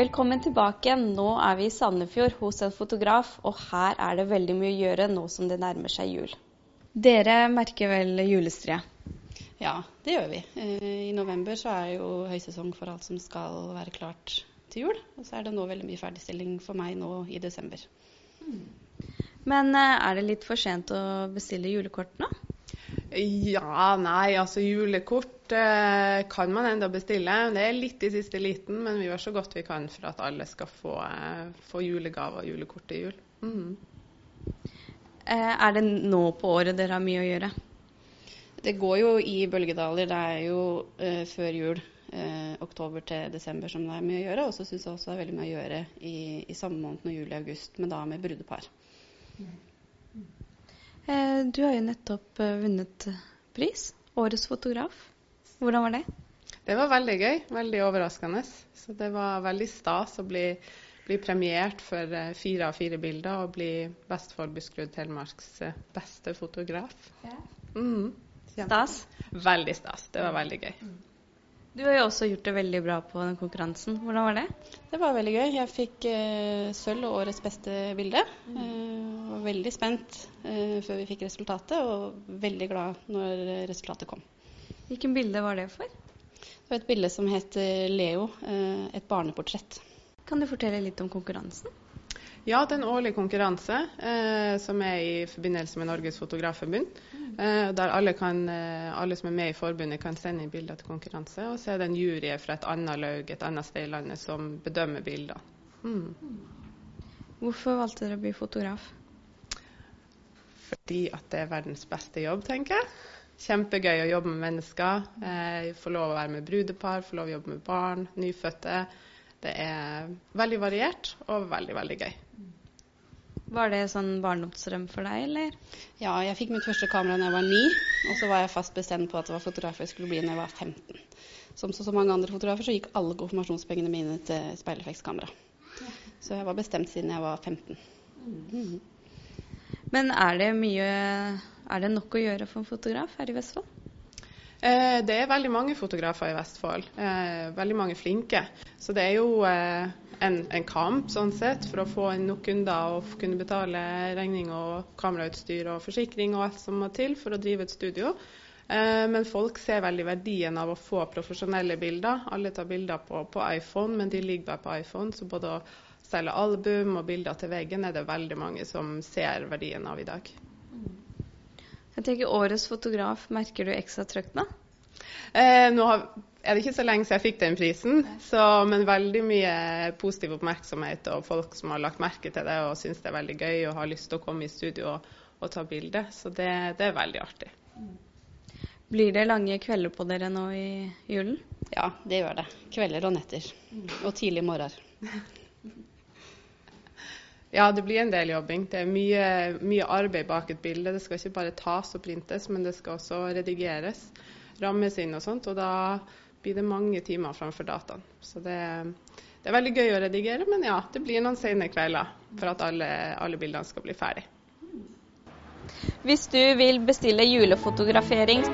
Velkommen tilbake. Nå er vi i Sandefjord hos en fotograf, og her er det veldig mye å gjøre nå som det nærmer seg jul. Dere merker vel julestria? Ja, det gjør vi. Eh, I november så er jo høysesong for alt som skal være klart til jul. Og så er det nå veldig mye ferdigstilling for meg nå i desember. Men eh, er det litt for sent å bestille julekort nå? Ja, nei, altså julekort eh, kan man enda bestille. Det er litt i siste liten, men vi gjør så godt vi kan for at alle skal få, eh, få julegave og julekort til jul. Mhm. Eh, er det nå på året dere har mye å gjøre? Det går jo i bølgedaler. Det er jo eh, før jul, eh, oktober til desember, som det er mye å gjøre. Og så syns jeg også det er veldig mye å gjøre i, i samme måned når juli-august, men da med brudepar. Eh, du har jo nettopp eh, vunnet pris, Årets fotograf. Hvordan var det? Det var veldig gøy, veldig overraskende. Så det var veldig stas å bli, bli premiert for eh, fire av fire bilder og bli Vestfold Buskerud Telemarks eh, beste fotograf. Mm. Stas. Veldig stas. Det var veldig gøy. Du har jo også gjort det veldig bra på den konkurransen. Hvordan var det? Det var veldig gøy. Jeg fikk eh, sølv og årets beste bilde. Eh, var veldig spent eh, før vi fikk resultatet, og veldig glad når resultatet kom. Hvilken bilde var det for? Det var et bilde som het Leo, eh, et barneportrett. Kan du fortelle litt om konkurransen? Ja, det er en årlig konkurranse eh, som er i forbindelse med Norges Fotografforbund. Eh, der alle, kan, eh, alle som er med i forbundet kan sende inn bilder til konkurranse. Og så er det en jury fra et annet laug et annet sted i landet som bedømmer bilder. Mm. Hvorfor valgte dere å bli fotograf? Fordi at det er verdens beste jobb, tenker jeg. Kjempegøy å jobbe med mennesker. Eh, få lov å være med brudepar, få lov å jobbe med barn, nyfødte. Det er veldig variert og veldig, veldig gøy. Var det sånn barndomsdrøm for deg, eller? Ja, jeg fikk mitt første kamera da jeg var ni, og så var jeg fast bestemt på at det var fotograf jeg skulle bli når jeg var 15. Som så, så mange andre fotografer så gikk alle konfirmasjonspengene mine til speilreflekskamera. Så jeg var bestemt siden jeg var 15. Mhm. Men er det mye Er det nok å gjøre for en fotograf her i Vestfold? Eh, det er veldig mange fotografer i Vestfold. Eh, veldig mange flinke. Så det er jo eh, en, en kamp sånn sett for å få inn nok kunder og kunne betale regning og kamerautstyr og forsikring og alt som må til for å drive et studio. Eh, men folk ser veldig verdien av å få profesjonelle bilder. Alle tar bilder på, på iPhone, men de ligger bare på iPhone. Så både å selge album og bilder til veggen er det veldig mange som ser verdien av i dag. Jeg tenker Årets fotograf, merker du ekstra trøkk nå? Eh, nå har, er det ikke så lenge siden jeg fikk den prisen, så, men veldig mye positiv oppmerksomhet og folk som har lagt merke til det og syns det er veldig gøy og har lyst til å komme i studio og, og ta bilde. Så det, det er veldig artig. Blir det lange kvelder på dere nå i julen? Ja, det gjør det. Kvelder og netter. Og tidlige morgener. Ja, det blir en del jobbing. Det er mye, mye arbeid bak et bilde. Det skal ikke bare tas og printes, men det skal også redigeres, rammes inn og sånt. Og da blir det mange timer framfor dataen. Så det, det er veldig gøy å redigere, men ja, det blir noen sene kvelder for at alle, alle bildene skal bli ferdig. Hvis du vil bestille julefotografering